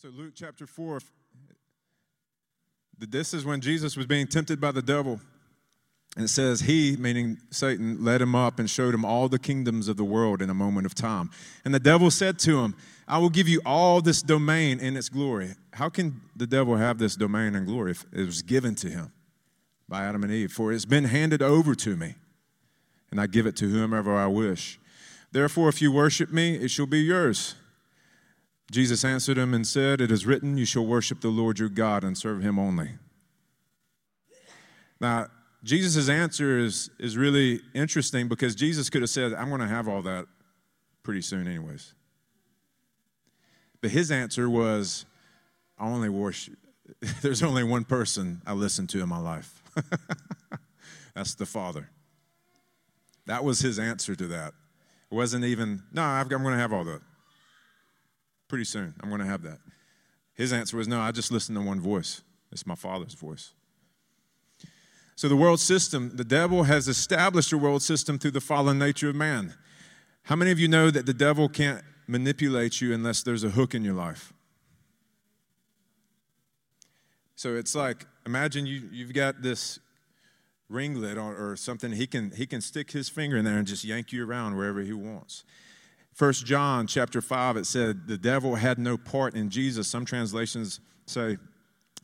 So, Luke chapter 4, this is when Jesus was being tempted by the devil. And it says, He, meaning Satan, led him up and showed him all the kingdoms of the world in a moment of time. And the devil said to him, I will give you all this domain and its glory. How can the devil have this domain and glory if it was given to him by Adam and Eve? For it's been handed over to me, and I give it to whomever I wish. Therefore, if you worship me, it shall be yours. Jesus answered him and said, It is written, You shall worship the Lord your God and serve him only. Now, Jesus' answer is, is really interesting because Jesus could have said, I'm going to have all that pretty soon, anyways. But his answer was, I only worship, there's only one person I listen to in my life. That's the Father. That was his answer to that. It wasn't even, no, I'm going to have all that. Pretty soon, I'm going to have that. His answer was, no, I just listen to one voice. It's my Father's voice. So, the world system, the devil has established a world system through the fallen nature of man. How many of you know that the devil can't manipulate you unless there's a hook in your life? So, it's like imagine you, you've got this ringlet or, or something, he can, he can stick his finger in there and just yank you around wherever he wants. First John chapter 5, it said the devil had no part in Jesus. Some translations say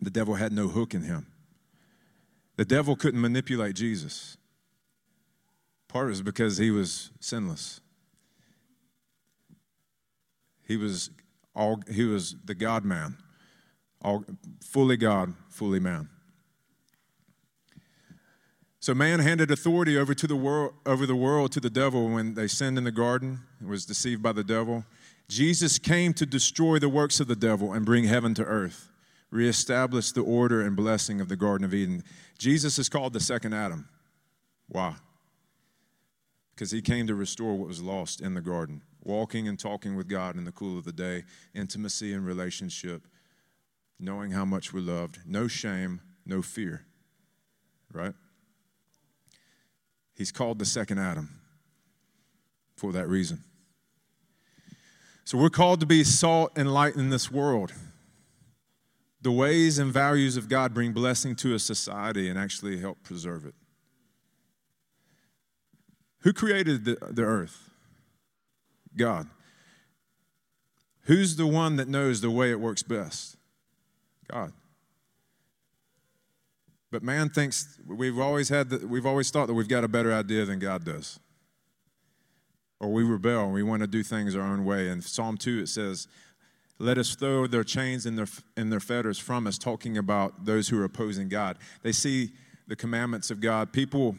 the devil had no hook in him. The devil couldn't manipulate Jesus. Part was because he was sinless. He was all he was the God man. All fully God, fully man. So man handed authority over to the world over the world to the devil when they sinned in the garden, and was deceived by the devil. Jesus came to destroy the works of the devil and bring heaven to earth reestablish the order and blessing of the Garden of Eden. Jesus is called the second Adam. Why? Because he came to restore what was lost in the garden, walking and talking with God in the cool of the day, intimacy and relationship, knowing how much we're loved, no shame, no fear. Right? He's called the second Adam for that reason. So we're called to be salt and light in this world. The ways and values of God bring blessing to a society and actually help preserve it. Who created the, the earth? God. Who's the one that knows the way it works best? God. But man thinks we've always had the, we've always thought that we've got a better idea than God does. Or we rebel and we want to do things our own way. In Psalm 2 it says, let us throw their chains and their, and their fetters from us, talking about those who are opposing God. They see the commandments of God. People,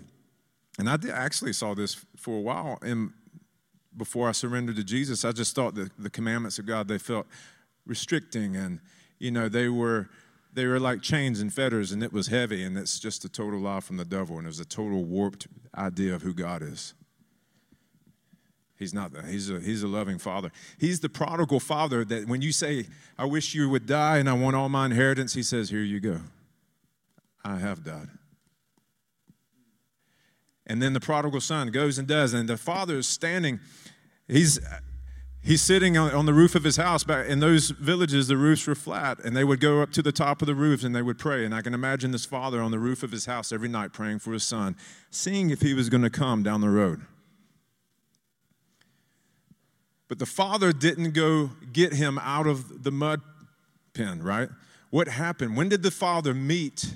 and I actually saw this for a while and before I surrendered to Jesus. I just thought that the commandments of God, they felt restricting and, you know, they were they were like chains and fetters and it was heavy and it's just a total lie from the devil and it was a total warped idea of who God is. He's not that. He's a, he's a loving father. He's the prodigal father that when you say, I wish you would die and I want all my inheritance, he says, Here you go. I have died. And then the prodigal son goes and does, and the father is standing. He's he's sitting on, the roof of his house. But in those villages, the roofs were flat, and they would go up to the top of the roofs and they would pray. And I can imagine this father on the roof of his house every night praying for his son, seeing if he was going to come down the road. But the father didn't go get him out of the mud pen, right? What happened? When did the father meet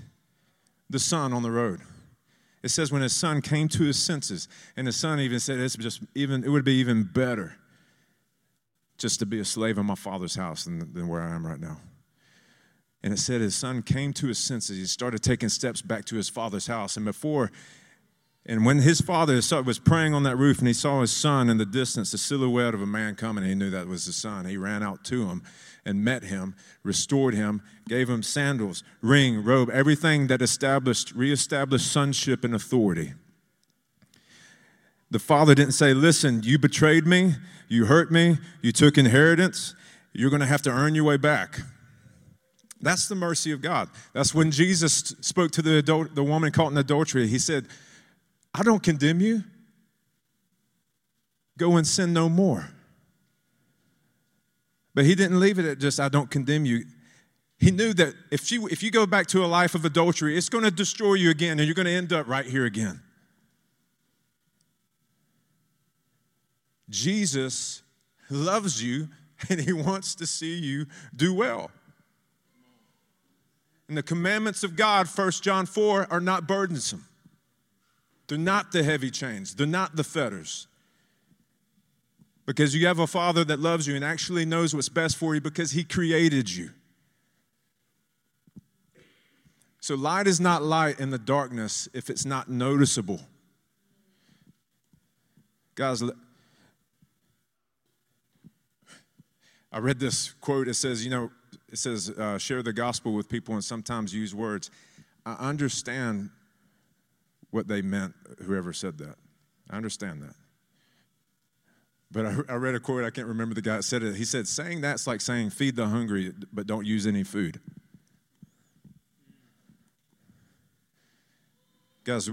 the son on the road? It says when his son came to his senses, and his son even said, "It's just even. It would be even better just to be a slave in my father's house than, than where I am right now." And it said his son came to his senses. He started taking steps back to his father's house, and before and when his father was praying on that roof and he saw his son in the distance, the silhouette of a man coming, he knew that was his son. He ran out to him and met him, restored him, gave him sandals, ring, robe, everything that established, reestablished sonship and authority. The father didn't say, Listen, you betrayed me, you hurt me, you took inheritance, you're going to have to earn your way back. That's the mercy of God. That's when Jesus spoke to the, adult, the woman caught in adultery. He said, I don't condemn you. Go and sin no more. But he didn't leave it at just, I don't condemn you. He knew that if you, if you go back to a life of adultery, it's going to destroy you again, and you're going to end up right here again. Jesus loves you, and he wants to see you do well. And the commandments of God, 1 John 4, are not burdensome. They're not the heavy chains, they're not the fetters. Because you have a father that loves you and actually knows what's best for you because he created you. So, light is not light in the darkness if it's not noticeable. Guys, I read this quote. It says, you know, it says, uh, share the gospel with people and sometimes use words. I understand what they meant, whoever said that. I understand that. But I, I read a quote, I can't remember the guy that said it. He said, saying that's like saying, feed the hungry, but don't use any food. Guys,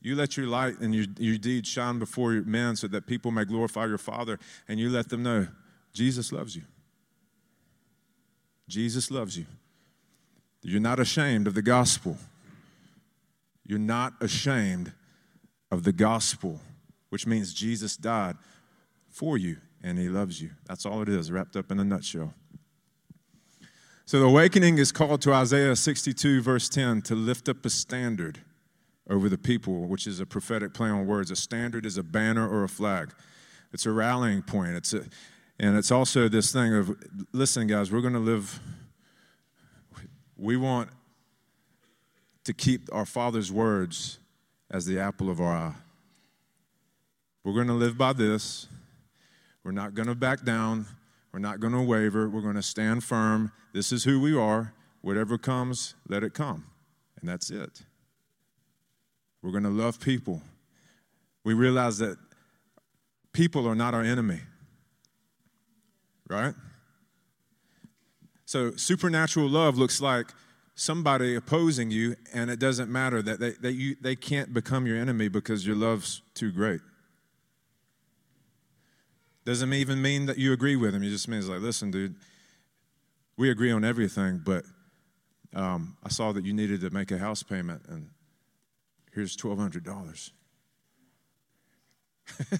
you let your light and your, your deeds shine before men so that people may glorify your Father, and you let them know Jesus loves you. Jesus loves you. You're not ashamed of the gospel. You're not ashamed of the gospel, which means Jesus died for you and he loves you. That's all it is, wrapped up in a nutshell. So the awakening is called to Isaiah 62, verse 10, to lift up a standard over the people, which is a prophetic play on words. A standard is a banner or a flag. It's a rallying point. It's a, and it's also this thing of, listen, guys, we're going to live, we want to keep our Father's words as the apple of our eye. We're going to live by this. We're not going to back down. We're not going to waver. We're going to stand firm. This is who we are. Whatever comes, let it come. And that's it. We're going to love people. We realize that people are not our enemy right? So, supernatural love looks like somebody opposing you, and it doesn't matter that they, that you, they can't become your enemy because your love's too great. Doesn't even mean that you agree with them. It just means, like, listen, dude, we agree on everything, but um, I saw that you needed to make a house payment, and here's $1,200.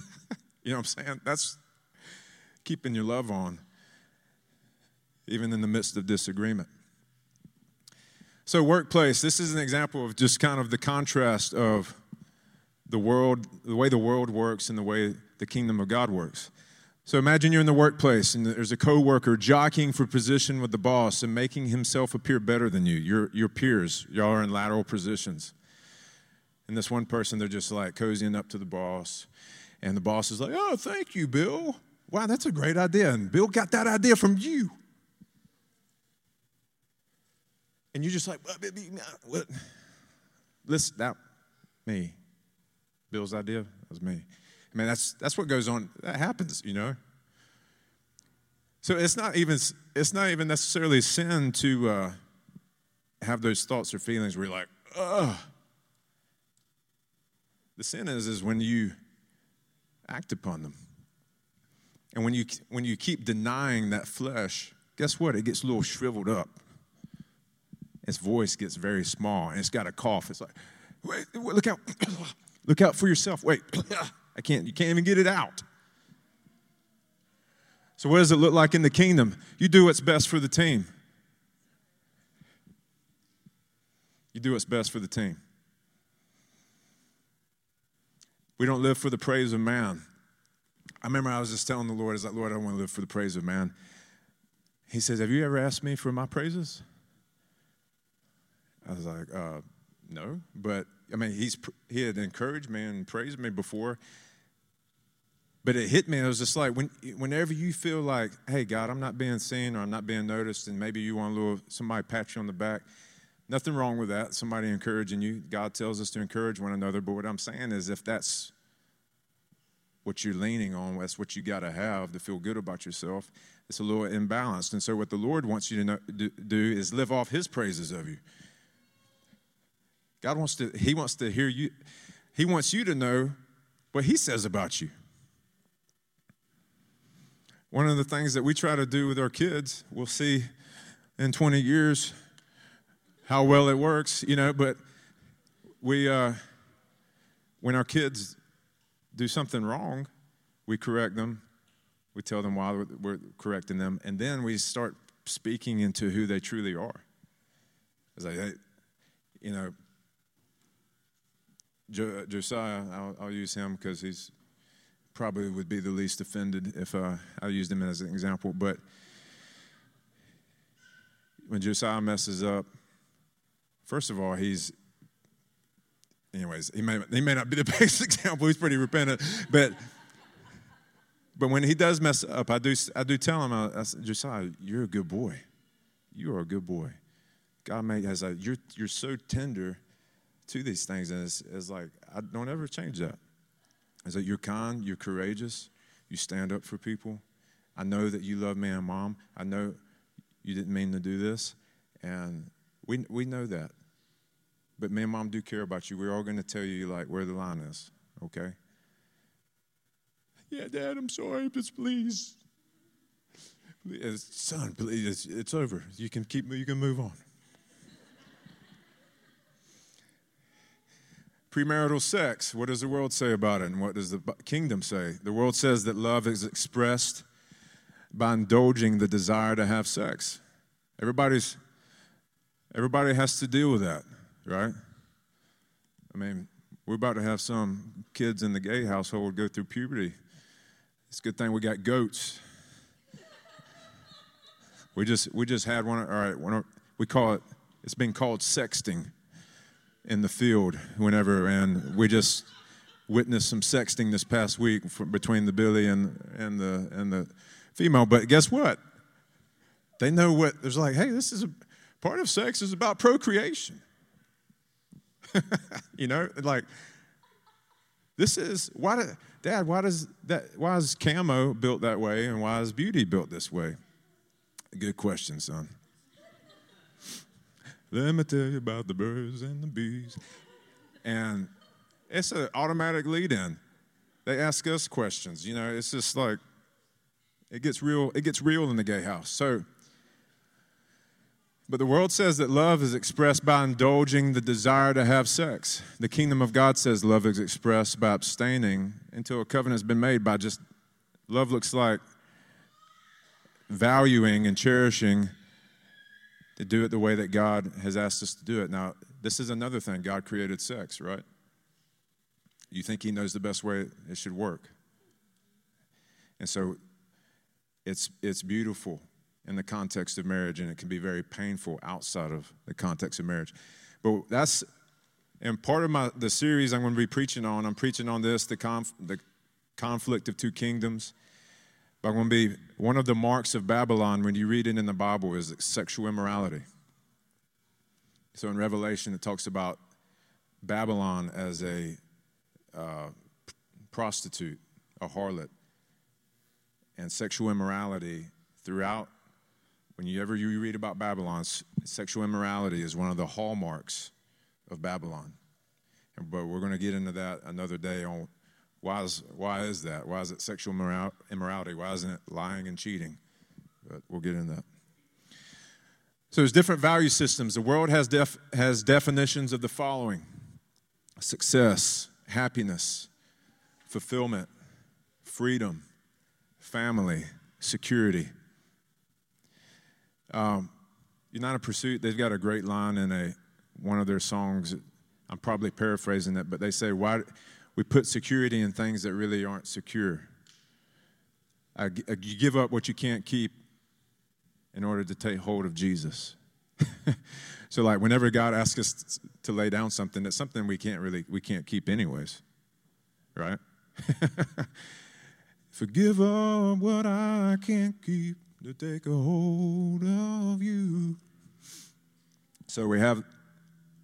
you know what I'm saying? That's keeping your love on, even in the midst of disagreement. So, workplace, this is an example of just kind of the contrast of the world, the way the world works and the way the kingdom of God works. So imagine you're in the workplace and there's a coworker jockeying for position with the boss and making himself appear better than you. Your, your peers, y'all are in lateral positions. And this one person, they're just like cozying up to the boss. And the boss is like, oh, thank you, Bill. Wow, that's a great idea. And Bill got that idea from you. And you're just like, what? Listen, that me. Bill's idea was me. I mean, that's that's what goes on. That happens, you know. So it's not even it's not even necessarily sin to uh, have those thoughts or feelings where you're like, ugh. The sin is is when you act upon them. And when you, when you keep denying that flesh, guess what? It gets a little shriveled up. Its voice gets very small and it's got a cough. It's like, wait, look out. look out for yourself. Wait, I can't, you can't even get it out. So, what does it look like in the kingdom? You do what's best for the team. You do what's best for the team. We don't live for the praise of man. I remember I was just telling the Lord, I was like, Lord, I want to live for the praise of man. He says, Have you ever asked me for my praises? I was like, uh, No. But I mean, he's, he had encouraged me and praised me before. But it hit me. It was just like, when, whenever you feel like, hey, God, I'm not being seen or I'm not being noticed, and maybe you want a little, somebody pat you on the back, nothing wrong with that. Somebody encouraging you. God tells us to encourage one another. But what I'm saying is, if that's what you're leaning on, that's what you got to have to feel good about yourself. It's a little imbalanced. And so, what the Lord wants you to know, do is live off His praises of you. God wants to, He wants to hear you, He wants you to know what He says about you. one of the things that we try to do with our kids, we'll see in 20 years how well it works, you know, but we, uh, when our kids do something wrong, we correct them. We tell them why we're correcting them, and then we start speaking into who they truly are. It's like, hey, you know, Josiah, I'll, I'll use him because he's probably would be the least offended if uh, I used him as an example. But when Josiah messes up, first of all, he's, anyways, he may, he may not be the best example. He's pretty repentant. But, but when he does mess up, I do, I do tell him, I, I Josiah, you're a good boy. You are a good boy. God made, you're, you're so tender to these things. And it's, it's like, I don't ever change that. Is that you're kind, you're courageous, you stand up for people. I know that you love me and mom. I know you didn't mean to do this. And we, we know that. But me and mom do care about you. We're all going to tell you, like, where the line is, okay? Yeah, Dad, I'm sorry, but please. please son, please, it's, it's over. You can keep, you can move on. Premarital sex, what does the world say about it and what does the kingdom say? The world says that love is expressed by indulging the desire to have sex. Everybody's everybody has to deal with that, right? I mean, we're about to have some kids in the gay household go through puberty. It's a good thing we got goats. We just we just had one. All right, one, we call it. It's been called sexting in the field whenever, and we just witnessed some sexting this past week between the Billy and, and, the, and the female. But guess what? They know what, there's like, hey, this is a part of sex is about procreation. you know, like, this is, why, Dad, why does that, why is camo built that way and why is beauty built this way? Good question, son. Let me tell you about the birds and the bees. And it's an automatic lead in. They ask us questions. You know, it's just like it gets real, it gets real in the gay house. So but the world says that love is expressed by indulging the desire to have sex. The kingdom of God says love is expressed by abstaining until a covenant has been made by just love looks like valuing and cherishing to do it the way that God has asked us to do it. Now, this is another thing. God created sex, right? You think He knows the best way it should work. And so it's, it's beautiful in the context of marriage, and it can be very painful outside of the context of marriage. But that's, and part of my, the series I'm going to be preaching on, I'm preaching on this the, conf, the conflict of two kingdoms. But going to be one of the marks of Babylon when you read it in the Bible is sexual immorality. So in Revelation, it talks about Babylon as a uh, prostitute, a harlot, and sexual immorality throughout. Whenever you ever read about Babylon, sexual immorality is one of the hallmarks of Babylon. But we're going to get into that another day on why is, why is that? Why is it sexual immorality? Why isn't it lying and cheating? But we'll get into that. So there's different value systems. The world has, def, has definitions of the following success, happiness, fulfillment, freedom, family, security. Um, United Pursuit, they've got a great line in a one of their songs. I'm probably paraphrasing it, but they say, "Why we put security in things that really aren't secure. Uh, you give up what you can't keep in order to take hold of Jesus. so, like, whenever God asks us to lay down something, that's something we can't really we can't keep anyways, right? Forgive up what I can't keep to take a hold of you. So we have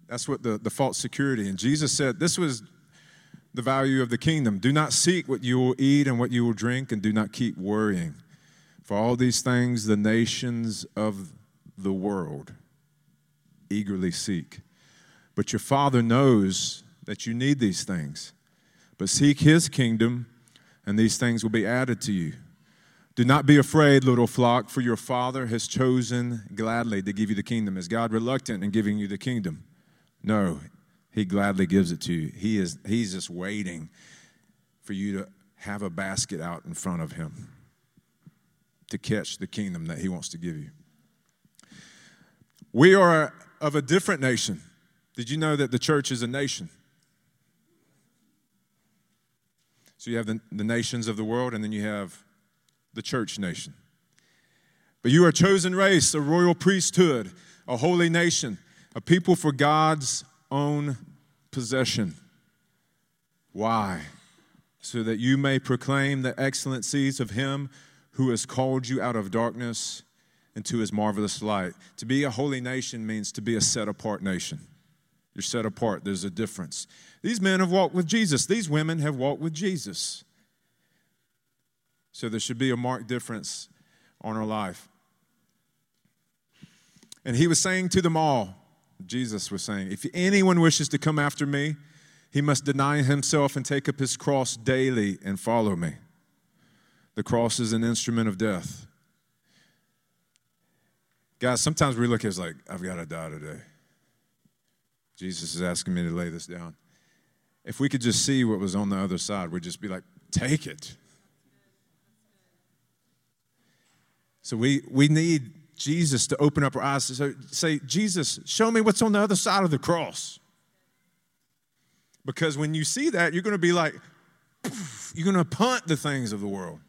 that's what the, the false security. And Jesus said this was the value of the kingdom. Do not seek what you will eat and what you will drink, and do not keep worrying. For all these things, the nations of the world eagerly seek. But your Father knows that you need these things. But seek His kingdom, and these things will be added to you. Do not be afraid, little flock, for your Father has chosen gladly to give you the kingdom. Is God reluctant in giving you the kingdom? No, He gladly gives it to you. He is, he's just waiting for you to have a basket out in front of Him to catch the kingdom that He wants to give you. We are of a different nation. Did you know that the church is a nation? So you have the, the nations of the world, and then you have the church nation. But you are a chosen race, a royal priesthood, a holy nation, a people for God's own possession. Why? So that you may proclaim the excellencies of Him who has called you out of darkness into His marvelous light. To be a holy nation means to be a set apart nation. You're set apart, there's a difference. These men have walked with Jesus, these women have walked with Jesus. So there should be a marked difference on our life. And he was saying to them all, Jesus was saying, if anyone wishes to come after me, he must deny himself and take up his cross daily and follow me. The cross is an instrument of death. Guys, sometimes we look at it like, I've got to die today. Jesus is asking me to lay this down. If we could just see what was on the other side, we'd just be like, take it. So we, we need Jesus to open up our eyes to say, Jesus, show me what's on the other side of the cross. Because when you see that, you're going to be like, you're going to punt the things of the world.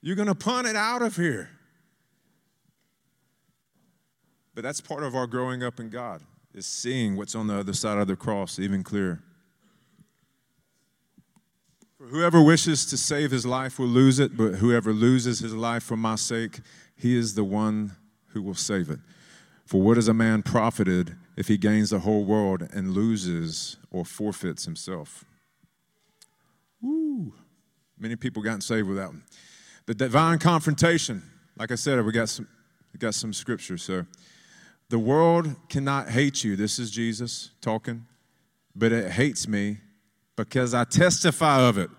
You're going to punt it out of here. But that's part of our growing up in God, is seeing what's on the other side of the cross even clearer. For whoever wishes to save his life will lose it, but whoever loses his life for my sake, he is the one who will save it. For what is a man profited if he gains the whole world and loses or forfeits himself? Woo! Many people gotten saved with that one. The divine confrontation, like I said, we got some, we got some scripture. So, the world cannot hate you. This is Jesus talking, but it hates me because I testify of it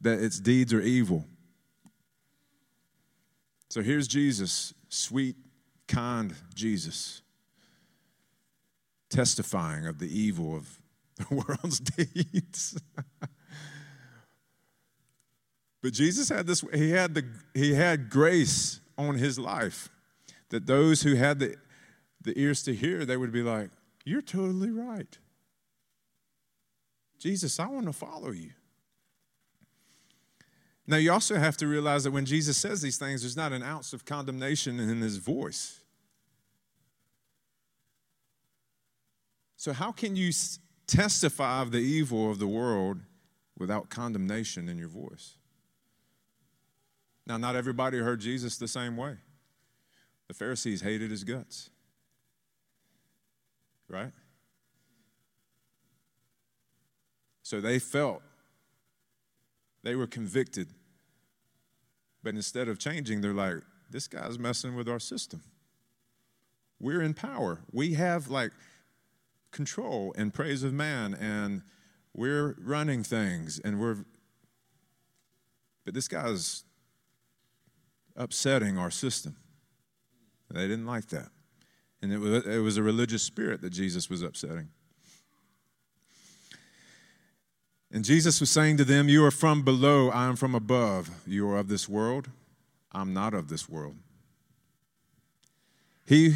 that its deeds are evil. So here's Jesus, sweet, kind Jesus, testifying of the evil of the world's deeds. but Jesus had this he had the he had grace on his life that those who had the the ears to hear they would be like you're totally right Jesus, I want to follow you. Now, you also have to realize that when Jesus says these things, there's not an ounce of condemnation in his voice. So, how can you testify of the evil of the world without condemnation in your voice? Now, not everybody heard Jesus the same way. The Pharisees hated his guts, right? So they felt, they were convicted. But instead of changing, they're like, this guy's messing with our system. We're in power. We have like control and praise of man, and we're running things, and we're. But this guy's upsetting our system. They didn't like that. And it was, it was a religious spirit that Jesus was upsetting. And Jesus was saying to them, You are from below, I am from above. You are of this world, I'm not of this world. He,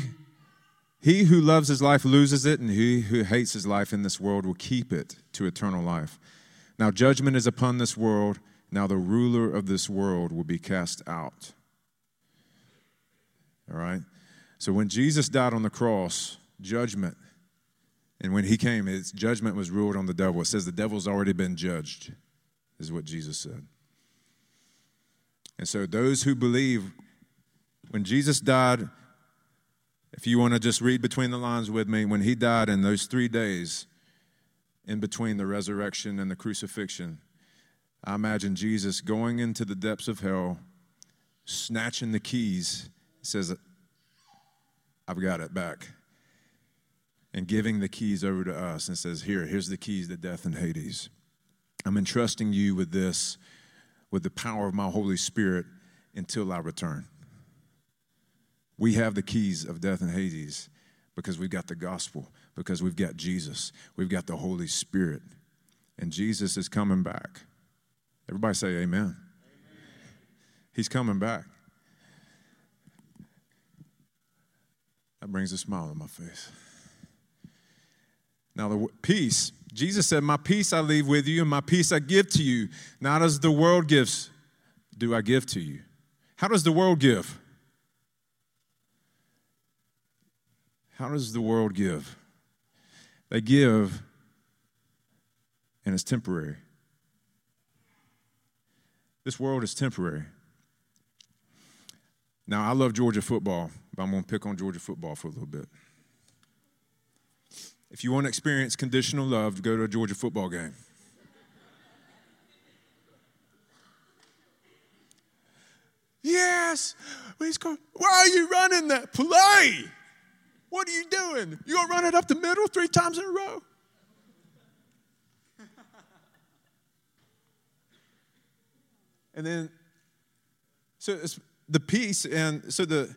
he who loves his life loses it, and he who hates his life in this world will keep it to eternal life. Now, judgment is upon this world. Now, the ruler of this world will be cast out. All right? So, when Jesus died on the cross, judgment and when he came, his judgment was ruled on the devil. It says the devil's already been judged, is what Jesus said. And so, those who believe, when Jesus died, if you want to just read between the lines with me, when he died in those three days in between the resurrection and the crucifixion, I imagine Jesus going into the depths of hell, snatching the keys, says, I've got it back and giving the keys over to us and says, Here, here's the keys to death and Hades. I'm entrusting you with this, with the power of my Holy Spirit until I return. We have the keys of death and Hades because we've got the gospel, because we've got Jesus, we've got the Holy Spirit, and Jesus is coming back. Everybody say amen. amen. He's coming back. That brings a smile on my face. Now, the peace, Jesus said, My peace I leave with you, and my peace I give to you. Not as the world gives, do I give to you. How does the world give? How does the world give? They give, and it's temporary. This world is temporary. Now, I love Georgia football, but I'm going to pick on Georgia football for a little bit. If you want to experience conditional love, go to a Georgia football game. yes, he's going, why are you running that play? What are you doing? You gonna run it up the middle three times in a row? and then, so it's the peace, and so the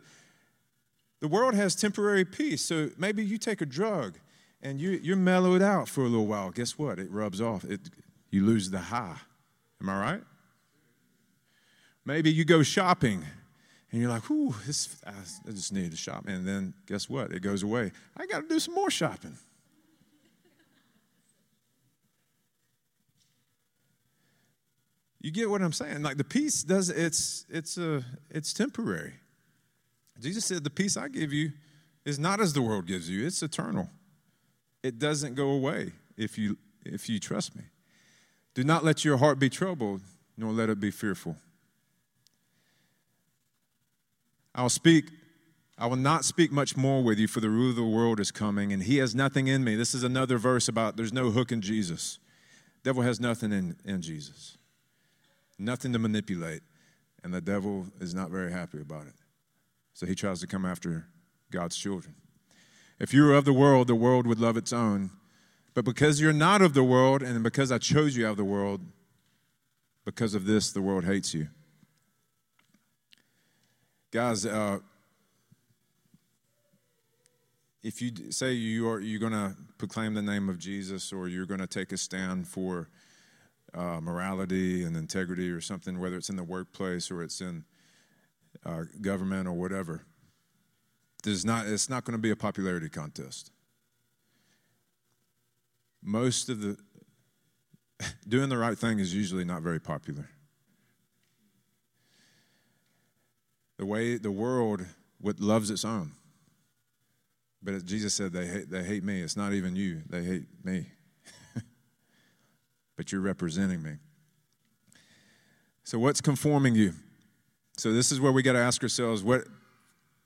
the world has temporary peace. So maybe you take a drug and you, you're mellowed out for a little while. Guess what? It rubs off. It, you lose the high. Am I right? Maybe you go shopping and you're like, "Ooh, this, I just need to shop." And then guess what? It goes away. I got to do some more shopping. You get what I'm saying? Like the peace does it's it's a it's temporary. Jesus said, "The peace I give you is not as the world gives you; it's eternal. It doesn't go away if you if you trust me. Do not let your heart be troubled, nor let it be fearful." I'll speak, I will not speak much more with you, for the ruler of the world is coming, and he has nothing in me. This is another verse about there's no hook in Jesus. devil has nothing in, in Jesus, nothing to manipulate, and the devil is not very happy about it. So he tries to come after God's children. If you were of the world, the world would love its own. But because you're not of the world, and because I chose you out of the world, because of this, the world hates you. Guys, uh, if you say you are you're going to proclaim the name of Jesus or you're going to take a stand for uh, morality and integrity or something, whether it's in the workplace or it's in uh, government or whatever, there's not, it's not going to be a popularity contest. Most of the doing the right thing is usually not very popular. the way the world what loves its own. But as Jesus said they hate, they hate me. It's not even you. They hate me. but you're representing me. So what's conforming you? So this is where we got to ask ourselves what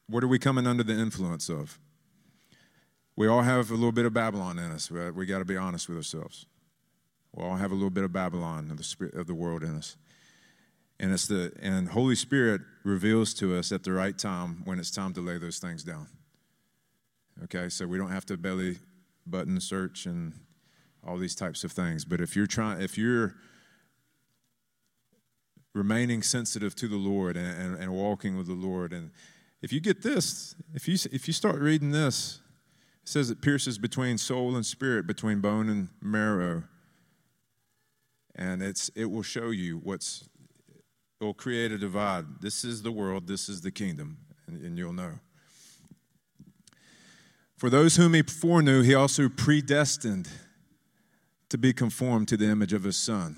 what are we coming under the influence of? We all have a little bit of Babylon in us. We got to be honest with ourselves. We all have a little bit of Babylon of the spirit of the world in us. And it's the and Holy Spirit reveals to us at the right time when it's time to lay those things down. Okay, so we don't have to belly button search and all these types of things. But if you're trying, if you're remaining sensitive to the Lord and, and, and, walking with the Lord, and if you get this, if you if you start reading this, it says it pierces between soul and spirit, between bone and marrow, and it's it will show you what's it will create a divide. This is the world, this is the kingdom, and, and you'll know. For those whom he foreknew, he also predestined to be conformed to the image of his son.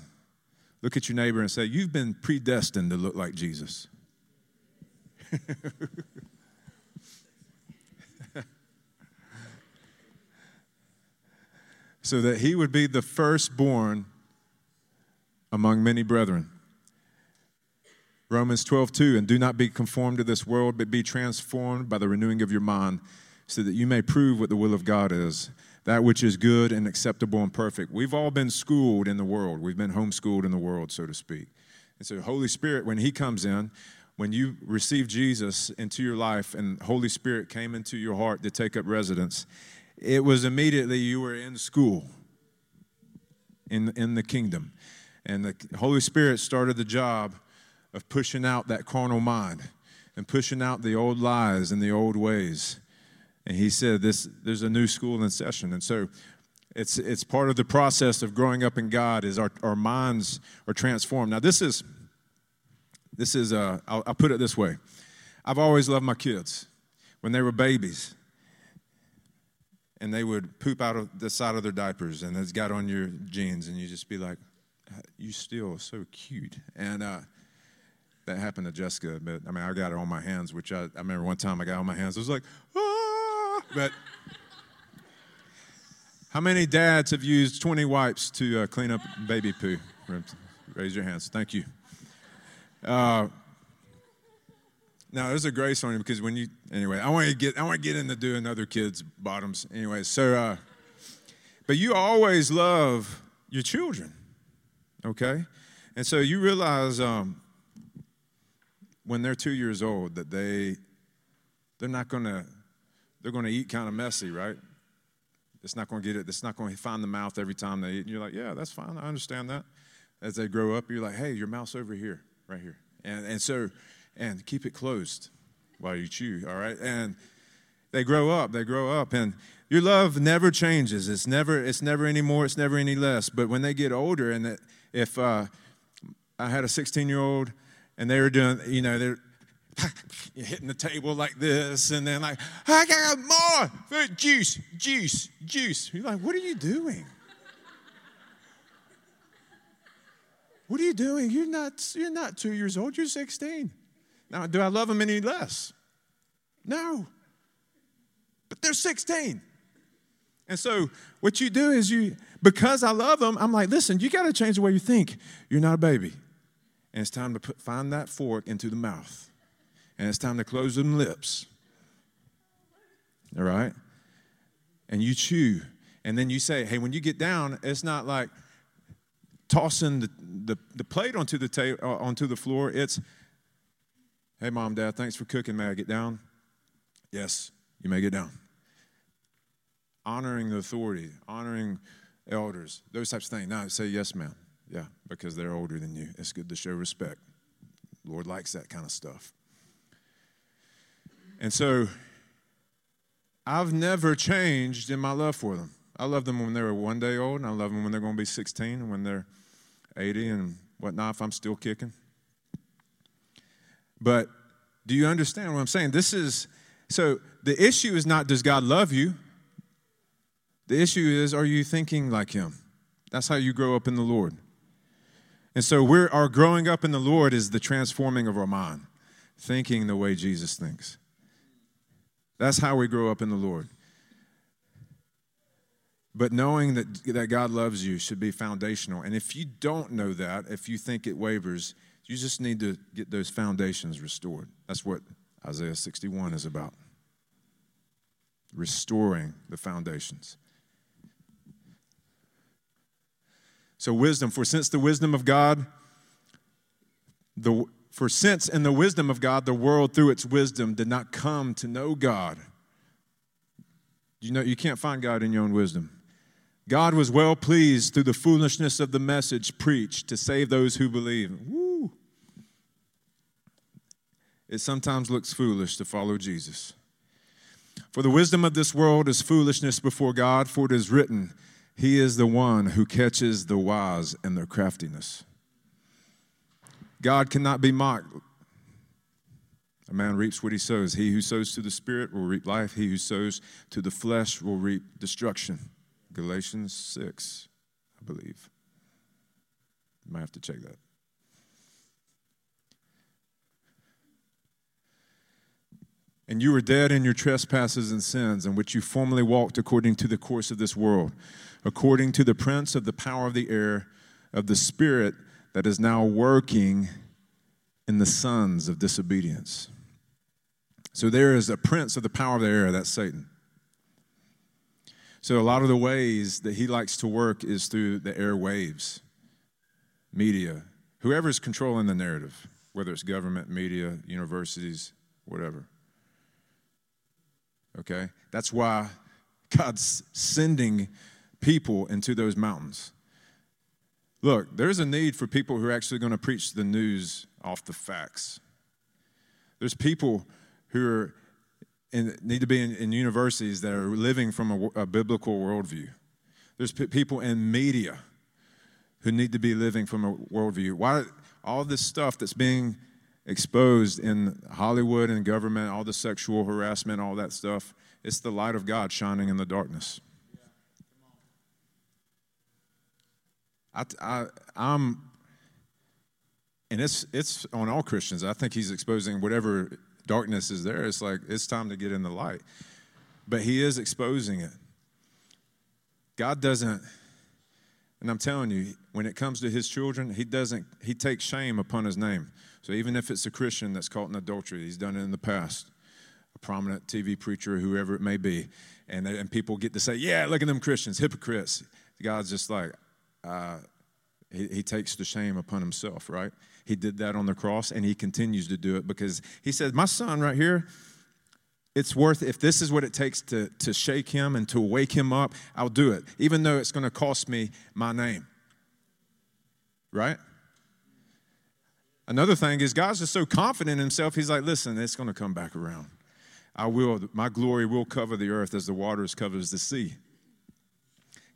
Look at your neighbor and say, You've been predestined to look like Jesus. so that he would be the firstborn among many brethren. Romans 12, 2, and do not be conformed to this world, but be transformed by the renewing of your mind, so that you may prove what the will of God is, that which is good and acceptable and perfect. We've all been schooled in the world, we've been homeschooled in the world, so to speak. And so, Holy Spirit, when He comes in, when you received Jesus into your life and Holy Spirit came into your heart to take up residence, it was immediately you were in school. in, in the kingdom. And the Holy Spirit started the job of pushing out that carnal mind and pushing out the old lies and the old ways. And he said, this, There's a new school in session. And so it's, it's part of the process of growing up in God is our, our minds are transformed. Now, this is, this is uh, I'll, I'll put it this way. I've always loved my kids. When they were babies, and they would poop out of the side of their diapers and it's got on your jeans and you just be like you still so cute. And uh, that happened to jessica but i mean i got it on my hands which i, I remember one time i got on my hands. I was like ah! But how many dads have used 20 wipes to uh, clean up baby poo? Raise your hands. Thank you uh, now there's a grace on you because when you anyway, I want to get I want to get into doing other kids' bottoms anyway. So, uh, but you always love your children, okay? And so you realize um, when they're two years old that they they're not gonna they're gonna eat kind of messy, right? It's not gonna get it. It's not gonna find the mouth every time they eat. And you're like, yeah, that's fine. I understand that. As they grow up, you're like, hey, your mouth's over here, right here, and and so and keep it closed while you chew, all right? And they grow up, they grow up, and your love never changes. It's never, it's never any more, it's never any less. But when they get older, and if uh, I had a 16 year old and they were doing, you know, they're hitting the table like this, and then like, I got more juice, juice, juice. You're like, what are you doing? What are you doing? You're not, you're not two years old, you're 16. Now, do I love them any less? No. But they're 16. And so, what you do is you, because I love them, I'm like, listen, you got to change the way you think. You're not a baby. And it's time to put, find that fork into the mouth. And it's time to close them lips. All right? And you chew. And then you say, hey, when you get down, it's not like tossing the, the, the plate onto the, ta- uh, onto the floor. It's Hey, mom, dad, thanks for cooking. May I get down? Yes, you may get down. Honoring the authority, honoring elders, those types of things. Now say yes, ma'am. Yeah, because they're older than you. It's good to show respect. Lord likes that kind of stuff. And so I've never changed in my love for them. I love them when they were one day old, and I love them when they're going to be 16 and when they're 80 and whatnot, if I'm still kicking. But do you understand what I'm saying? This is so the issue is not does God love you? The issue is are you thinking like him? That's how you grow up in the Lord. And so we're our growing up in the Lord is the transforming of our mind, thinking the way Jesus thinks. That's how we grow up in the Lord. But knowing that, that God loves you should be foundational. And if you don't know that, if you think it wavers, you just need to get those foundations restored. That's what Isaiah 61 is about restoring the foundations. So, wisdom, for since the wisdom of God, the, for since in the wisdom of God, the world through its wisdom did not come to know God. You know, you can't find God in your own wisdom. God was well pleased through the foolishness of the message preached to save those who believe. Woo. It sometimes looks foolish to follow Jesus. For the wisdom of this world is foolishness before God, for it is written, He is the one who catches the wise in their craftiness. God cannot be mocked. A man reaps what he sows. He who sows to the Spirit will reap life, he who sows to the flesh will reap destruction. Galatians 6, I believe. Might have to check that. And you were dead in your trespasses and sins, in which you formerly walked according to the course of this world, according to the prince of the power of the air, of the spirit that is now working in the sons of disobedience. So there is a prince of the power of the air, that's Satan. So a lot of the ways that he likes to work is through the airwaves, media, whoever's controlling the narrative, whether it's government, media, universities, whatever. Okay? That's why God's sending people into those mountains Look, there's a need for people who are actually going to preach the news off the facts. There's people who are in, need to be in, in, universities that are living from a, a biblical worldview. There's p- people in media who need to be living from a worldview. Why all this stuff that's being exposed in Hollywood and government, all the sexual harassment, all that stuff, it's the light of God shining in the darkness. I, I, I'm, and it's it's on all Christians. I think he's exposing whatever darkness is there. It's like it's time to get in the light, but he is exposing it. God doesn't, and I'm telling you, when it comes to his children, he doesn't. He takes shame upon his name. So even if it's a Christian that's caught in adultery, he's done it in the past. A prominent TV preacher, whoever it may be, and and people get to say, "Yeah, look at them Christians, hypocrites." God's just like, uh, he, he takes the shame upon himself, right? He did that on the cross and he continues to do it because he said, My son right here, it's worth if this is what it takes to, to shake him and to wake him up, I'll do it, even though it's going to cost me my name. Right? Another thing is God's just so confident in himself, he's like, listen, it's going to come back around. I will, my glory will cover the earth as the waters covers the sea.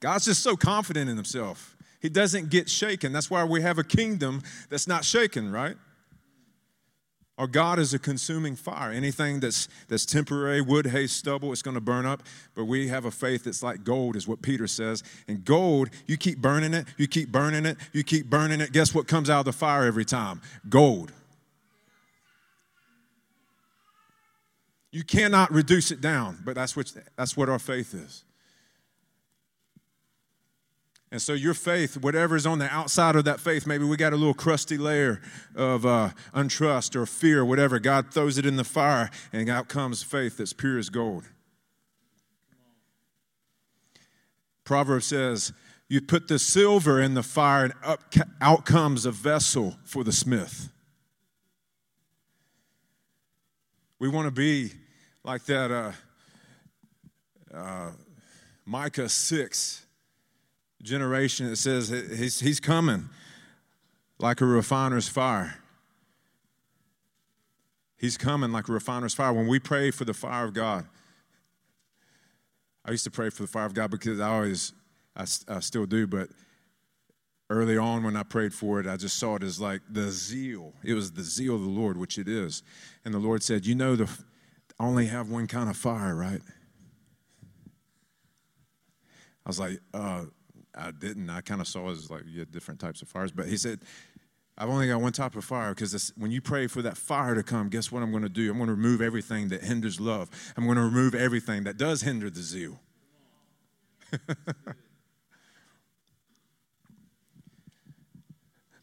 God's just so confident in himself. He doesn't get shaken. That's why we have a kingdom that's not shaken, right? Our God is a consuming fire. Anything that's, that's temporary, wood, hay, stubble, it's going to burn up. But we have a faith that's like gold, is what Peter says. And gold, you keep burning it, you keep burning it, you keep burning it. Guess what comes out of the fire every time? Gold. You cannot reduce it down, but that's what, that's what our faith is. And so, your faith, whatever is on the outside of that faith, maybe we got a little crusty layer of uh, untrust or fear, whatever. God throws it in the fire, and out comes faith that's pure as gold. Proverbs says, You put the silver in the fire, and up, out comes a vessel for the smith. We want to be like that uh, uh, Micah 6 generation that says he's, he's coming like a refiner's fire. He's coming like a refiner's fire. When we pray for the fire of God, I used to pray for the fire of God because I always, I, I still do, but early on when I prayed for it, I just saw it as like the zeal. It was the zeal of the Lord, which it is. And the Lord said, You know, the, I only have one kind of fire, right? I was like, uh, I didn't. I kind of saw as like you had different types of fires. But he said, I've only got one type of fire because when you pray for that fire to come, guess what I'm going to do? I'm going to remove everything that hinders love. I'm going to remove everything that does hinder the zeal.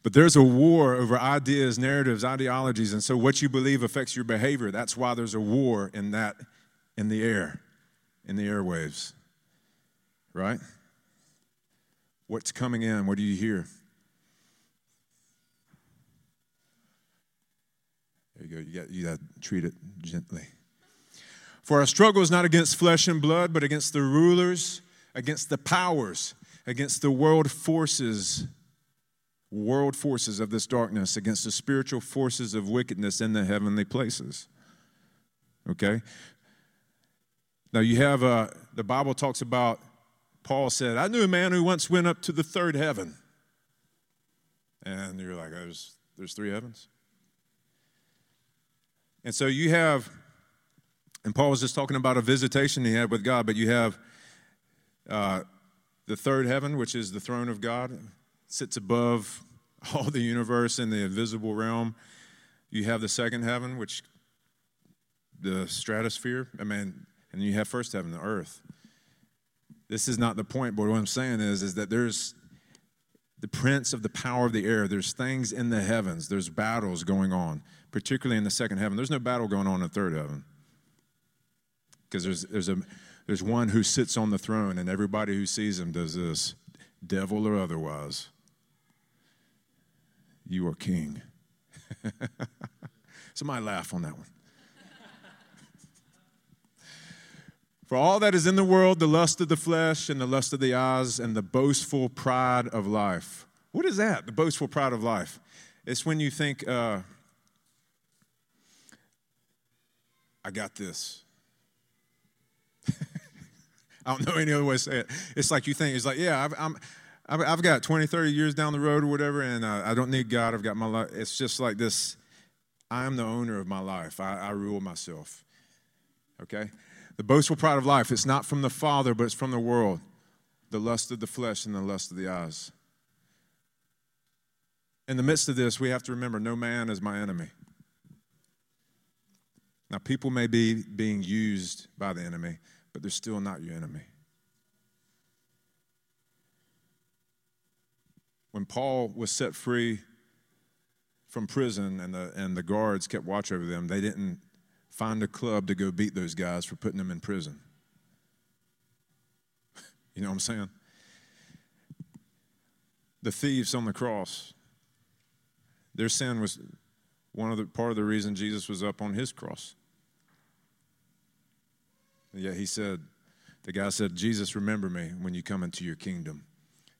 but there's a war over ideas, narratives, ideologies, and so what you believe affects your behavior. That's why there's a war in that, in the air, in the airwaves, right? What's coming in? What do you hear? There you go. You got, you got to treat it gently. For our struggle is not against flesh and blood, but against the rulers, against the powers, against the world forces, world forces of this darkness, against the spiritual forces of wickedness in the heavenly places. Okay? Now you have, uh, the Bible talks about Paul said, I knew a man who once went up to the third heaven. And you're like, there's, there's three heavens? And so you have, and Paul was just talking about a visitation he had with God, but you have uh, the third heaven, which is the throne of God, sits above all the universe in the invisible realm. You have the second heaven, which the stratosphere. I mean, and you have first heaven, the earth. This is not the point, but what I'm saying is, is that there's the prince of the power of the air. There's things in the heavens. There's battles going on, particularly in the second heaven. There's no battle going on in the third heaven. Because there's, there's, a, there's one who sits on the throne, and everybody who sees him does this, devil or otherwise. You are king. Somebody laugh on that one. For all that is in the world, the lust of the flesh and the lust of the eyes and the boastful pride of life. What is that? The boastful pride of life. It's when you think, uh, I got this. I don't know any other way to say it. It's like you think, it's like, yeah, I've, I'm, I've, got 20, 30 years down the road or whatever, and uh, I don't need God. I've got my life. It's just like this I'm the owner of my life, I, I rule myself. Okay? The boastful pride of life, it's not from the Father, but it's from the world. The lust of the flesh and the lust of the eyes. In the midst of this, we have to remember no man is my enemy. Now, people may be being used by the enemy, but they're still not your enemy. When Paul was set free from prison and the, and the guards kept watch over them, they didn't find a club to go beat those guys for putting them in prison. you know what I'm saying? The thieves on the cross, their sin was one of the part of the reason Jesus was up on his cross. Yeah, he said, the guy said, Jesus, remember me when you come into your kingdom.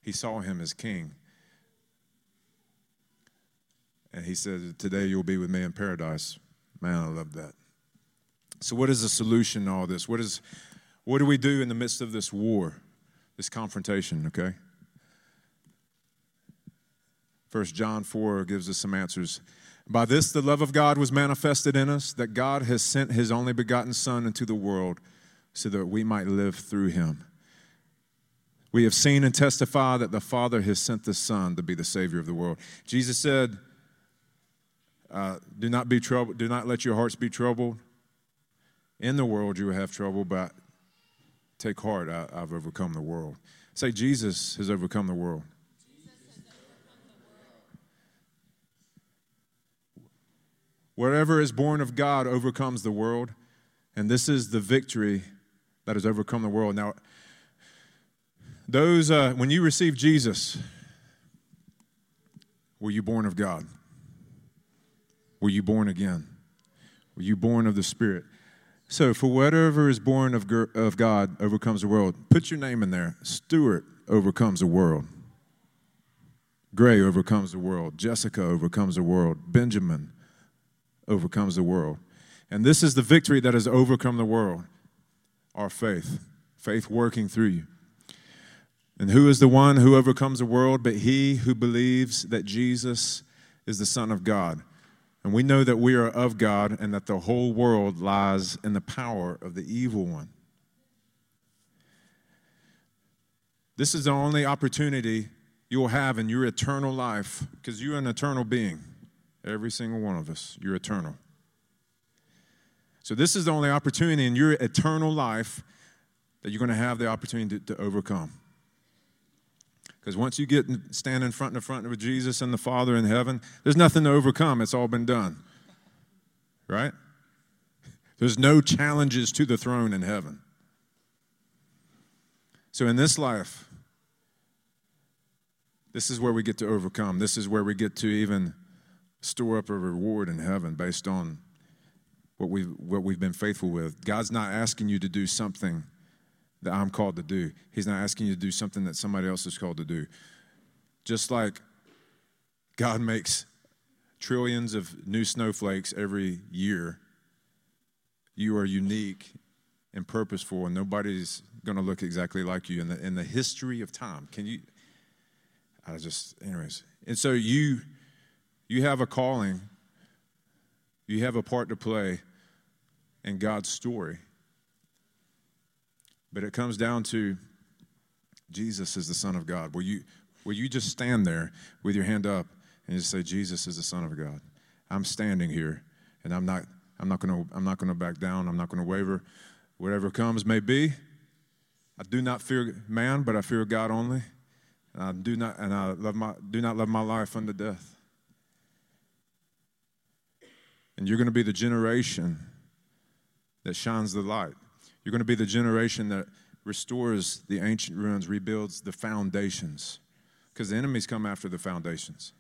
He saw him as king. And he said, Today you'll be with me in paradise. Man, I love that. So, what is the solution to all this? What, is, what do we do in the midst of this war, this confrontation, okay? First John 4 gives us some answers. By this, the love of God was manifested in us, that God has sent his only begotten Son into the world so that we might live through him. We have seen and testify that the Father has sent the Son to be the Savior of the world. Jesus said, uh, Do not be troubled, do not let your hearts be troubled. In the world you will have trouble, but take heart, I, I've overcome the world. Say, Jesus has overcome the world. Whatever is born of God overcomes the world, and this is the victory that has overcome the world. Now, those, uh, when you receive Jesus, were you born of God? Were you born again? Were you born of the Spirit? So, for whatever is born of, of God overcomes the world, put your name in there. Stuart overcomes the world. Gray overcomes the world. Jessica overcomes the world. Benjamin overcomes the world. And this is the victory that has overcome the world our faith, faith working through you. And who is the one who overcomes the world but he who believes that Jesus is the Son of God? And we know that we are of God and that the whole world lies in the power of the evil one. This is the only opportunity you'll have in your eternal life because you're an eternal being. Every single one of us, you're eternal. So, this is the only opportunity in your eternal life that you're going to have the opportunity to, to overcome. Because once you get stand in front and front with Jesus and the Father in heaven, there's nothing to overcome. It's all been done. Right? There's no challenges to the throne in heaven. So in this life, this is where we get to overcome. This is where we get to even store up a reward in heaven based on what we've, what we've been faithful with. God's not asking you to do something that I'm called to do, He's not asking you to do something that somebody else is called to do. Just like God makes trillions of new snowflakes every year, you are unique and purposeful, and nobody's going to look exactly like you in the, in the history of time. Can you? I just, anyways. And so you, you have a calling you have a part to play in God's story. But it comes down to Jesus is the Son of God. Will you, will you just stand there with your hand up and just say, Jesus is the Son of God? I'm standing here and I'm not, I'm not to I'm not to back down. I'm not to waver. Whatever comes may be. I do not fear man, but I fear God only. And I do not and I love my do not love my life unto death. And you're to be the generation that shines the light. You're going to be the generation that restores the ancient ruins, rebuilds the foundations. Because the enemies come after the foundations,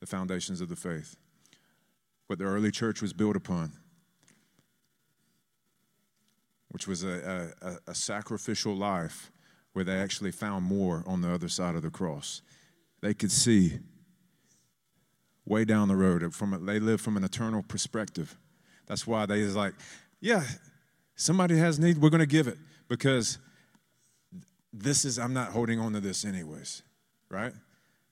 the foundations of the faith, what the early church was built upon, which was a, a, a sacrificial life where they actually found more on the other side of the cross. they could see way down the road. From they live from an eternal perspective. That's why they is like, yeah, somebody has need, we're going to give it because this is I'm not holding on to this anyways, right?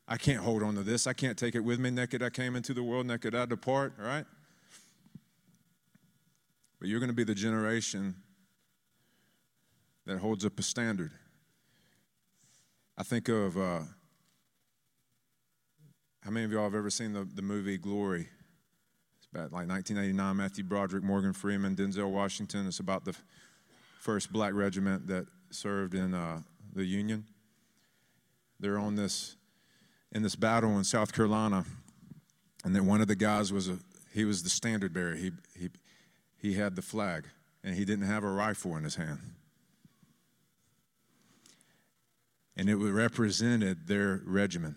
I can't hold on to this. I can't take it with me. Naked I came into the world, naked I depart, right? But you're going to be the generation that holds up a standard. I think of uh, how many of y'all have ever seen the, the movie Glory? About like 1989, Matthew Broderick, Morgan Freeman, Denzel Washington. It's about the first black regiment that served in uh, the Union. They're on this in this battle in South Carolina, and then one of the guys was a he was the standard bearer. He he he had the flag, and he didn't have a rifle in his hand. And it represented their regiment.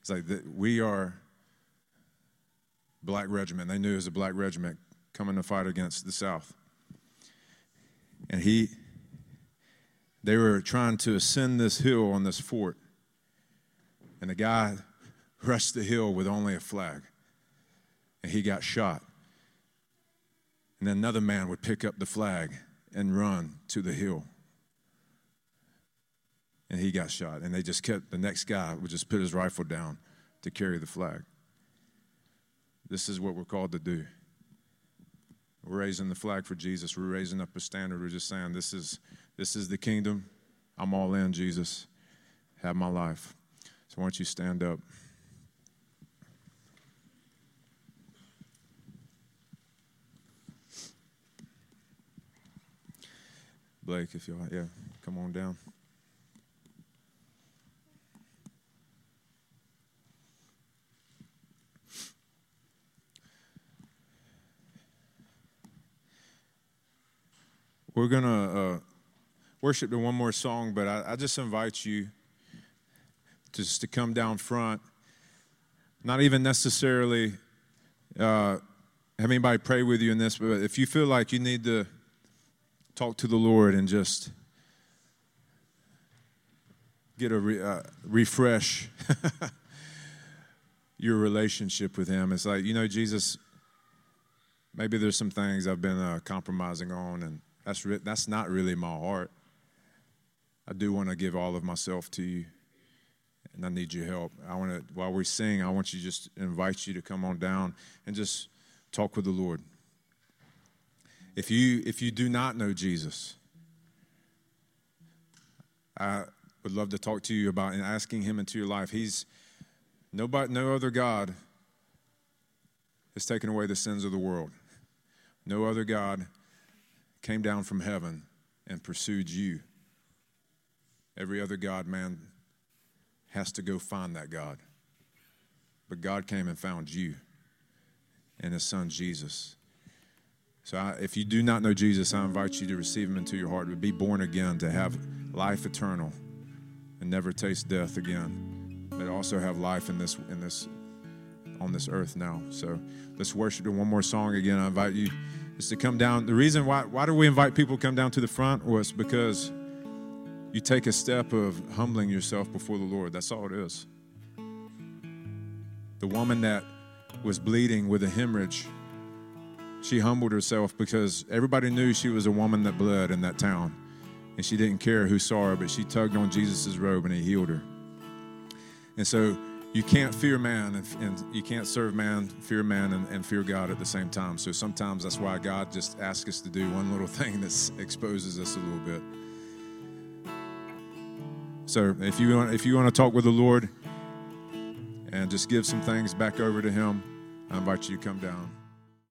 It's like the, we are black regiment. They knew it was a black regiment coming to fight against the South. And he, they were trying to ascend this hill on this fort. And the guy rushed the hill with only a flag. And he got shot. And then another man would pick up the flag and run to the hill. And he got shot. And they just kept, the next guy would just put his rifle down to carry the flag. This is what we're called to do. We're raising the flag for Jesus. We're raising up a standard. We're just saying, this is, this is the kingdom. I'm all in, Jesus. Have my life. So why don't you stand up? Blake, if you want, yeah, come on down. We're going to uh, worship in one more song, but I, I just invite you just to come down front. Not even necessarily uh, have anybody pray with you in this, but if you feel like you need to talk to the Lord and just get a re, uh, refresh your relationship with Him, it's like you know, Jesus. Maybe there's some things I've been uh, compromising on, and that's, re- that's not really my heart. I do want to give all of myself to you, and I need your help. I want to, while we sing, I want you just invite you to come on down and just talk with the Lord. If you if you do not know Jesus, I would love to talk to you about and asking Him into your life. He's nobody, no other God has taken away the sins of the world. No other God came down from heaven and pursued you. Every other God, man, has to go find that God. But God came and found you and his son Jesus. So I, if you do not know Jesus, I invite you to receive him into your heart, to be born again, to have life eternal and never taste death again, but also have life in this, in this, on this earth now. So let's worship in one more song again. I invite you is to come down. The reason why, why do we invite people to come down to the front was because you take a step of humbling yourself before the Lord. That's all it is. The woman that was bleeding with a hemorrhage, she humbled herself because everybody knew she was a woman that bled in that town. And she didn't care who saw her, but she tugged on Jesus' robe and he healed her. And so you can't fear man and, and, you can't serve man, fear man, and, and, fear God at the same time. So sometimes that's why God just asks us to do one little thing that exposes us a little bit. So if you want, if you want to talk with the Lord and just give some things back over to Him, I invite you to come down.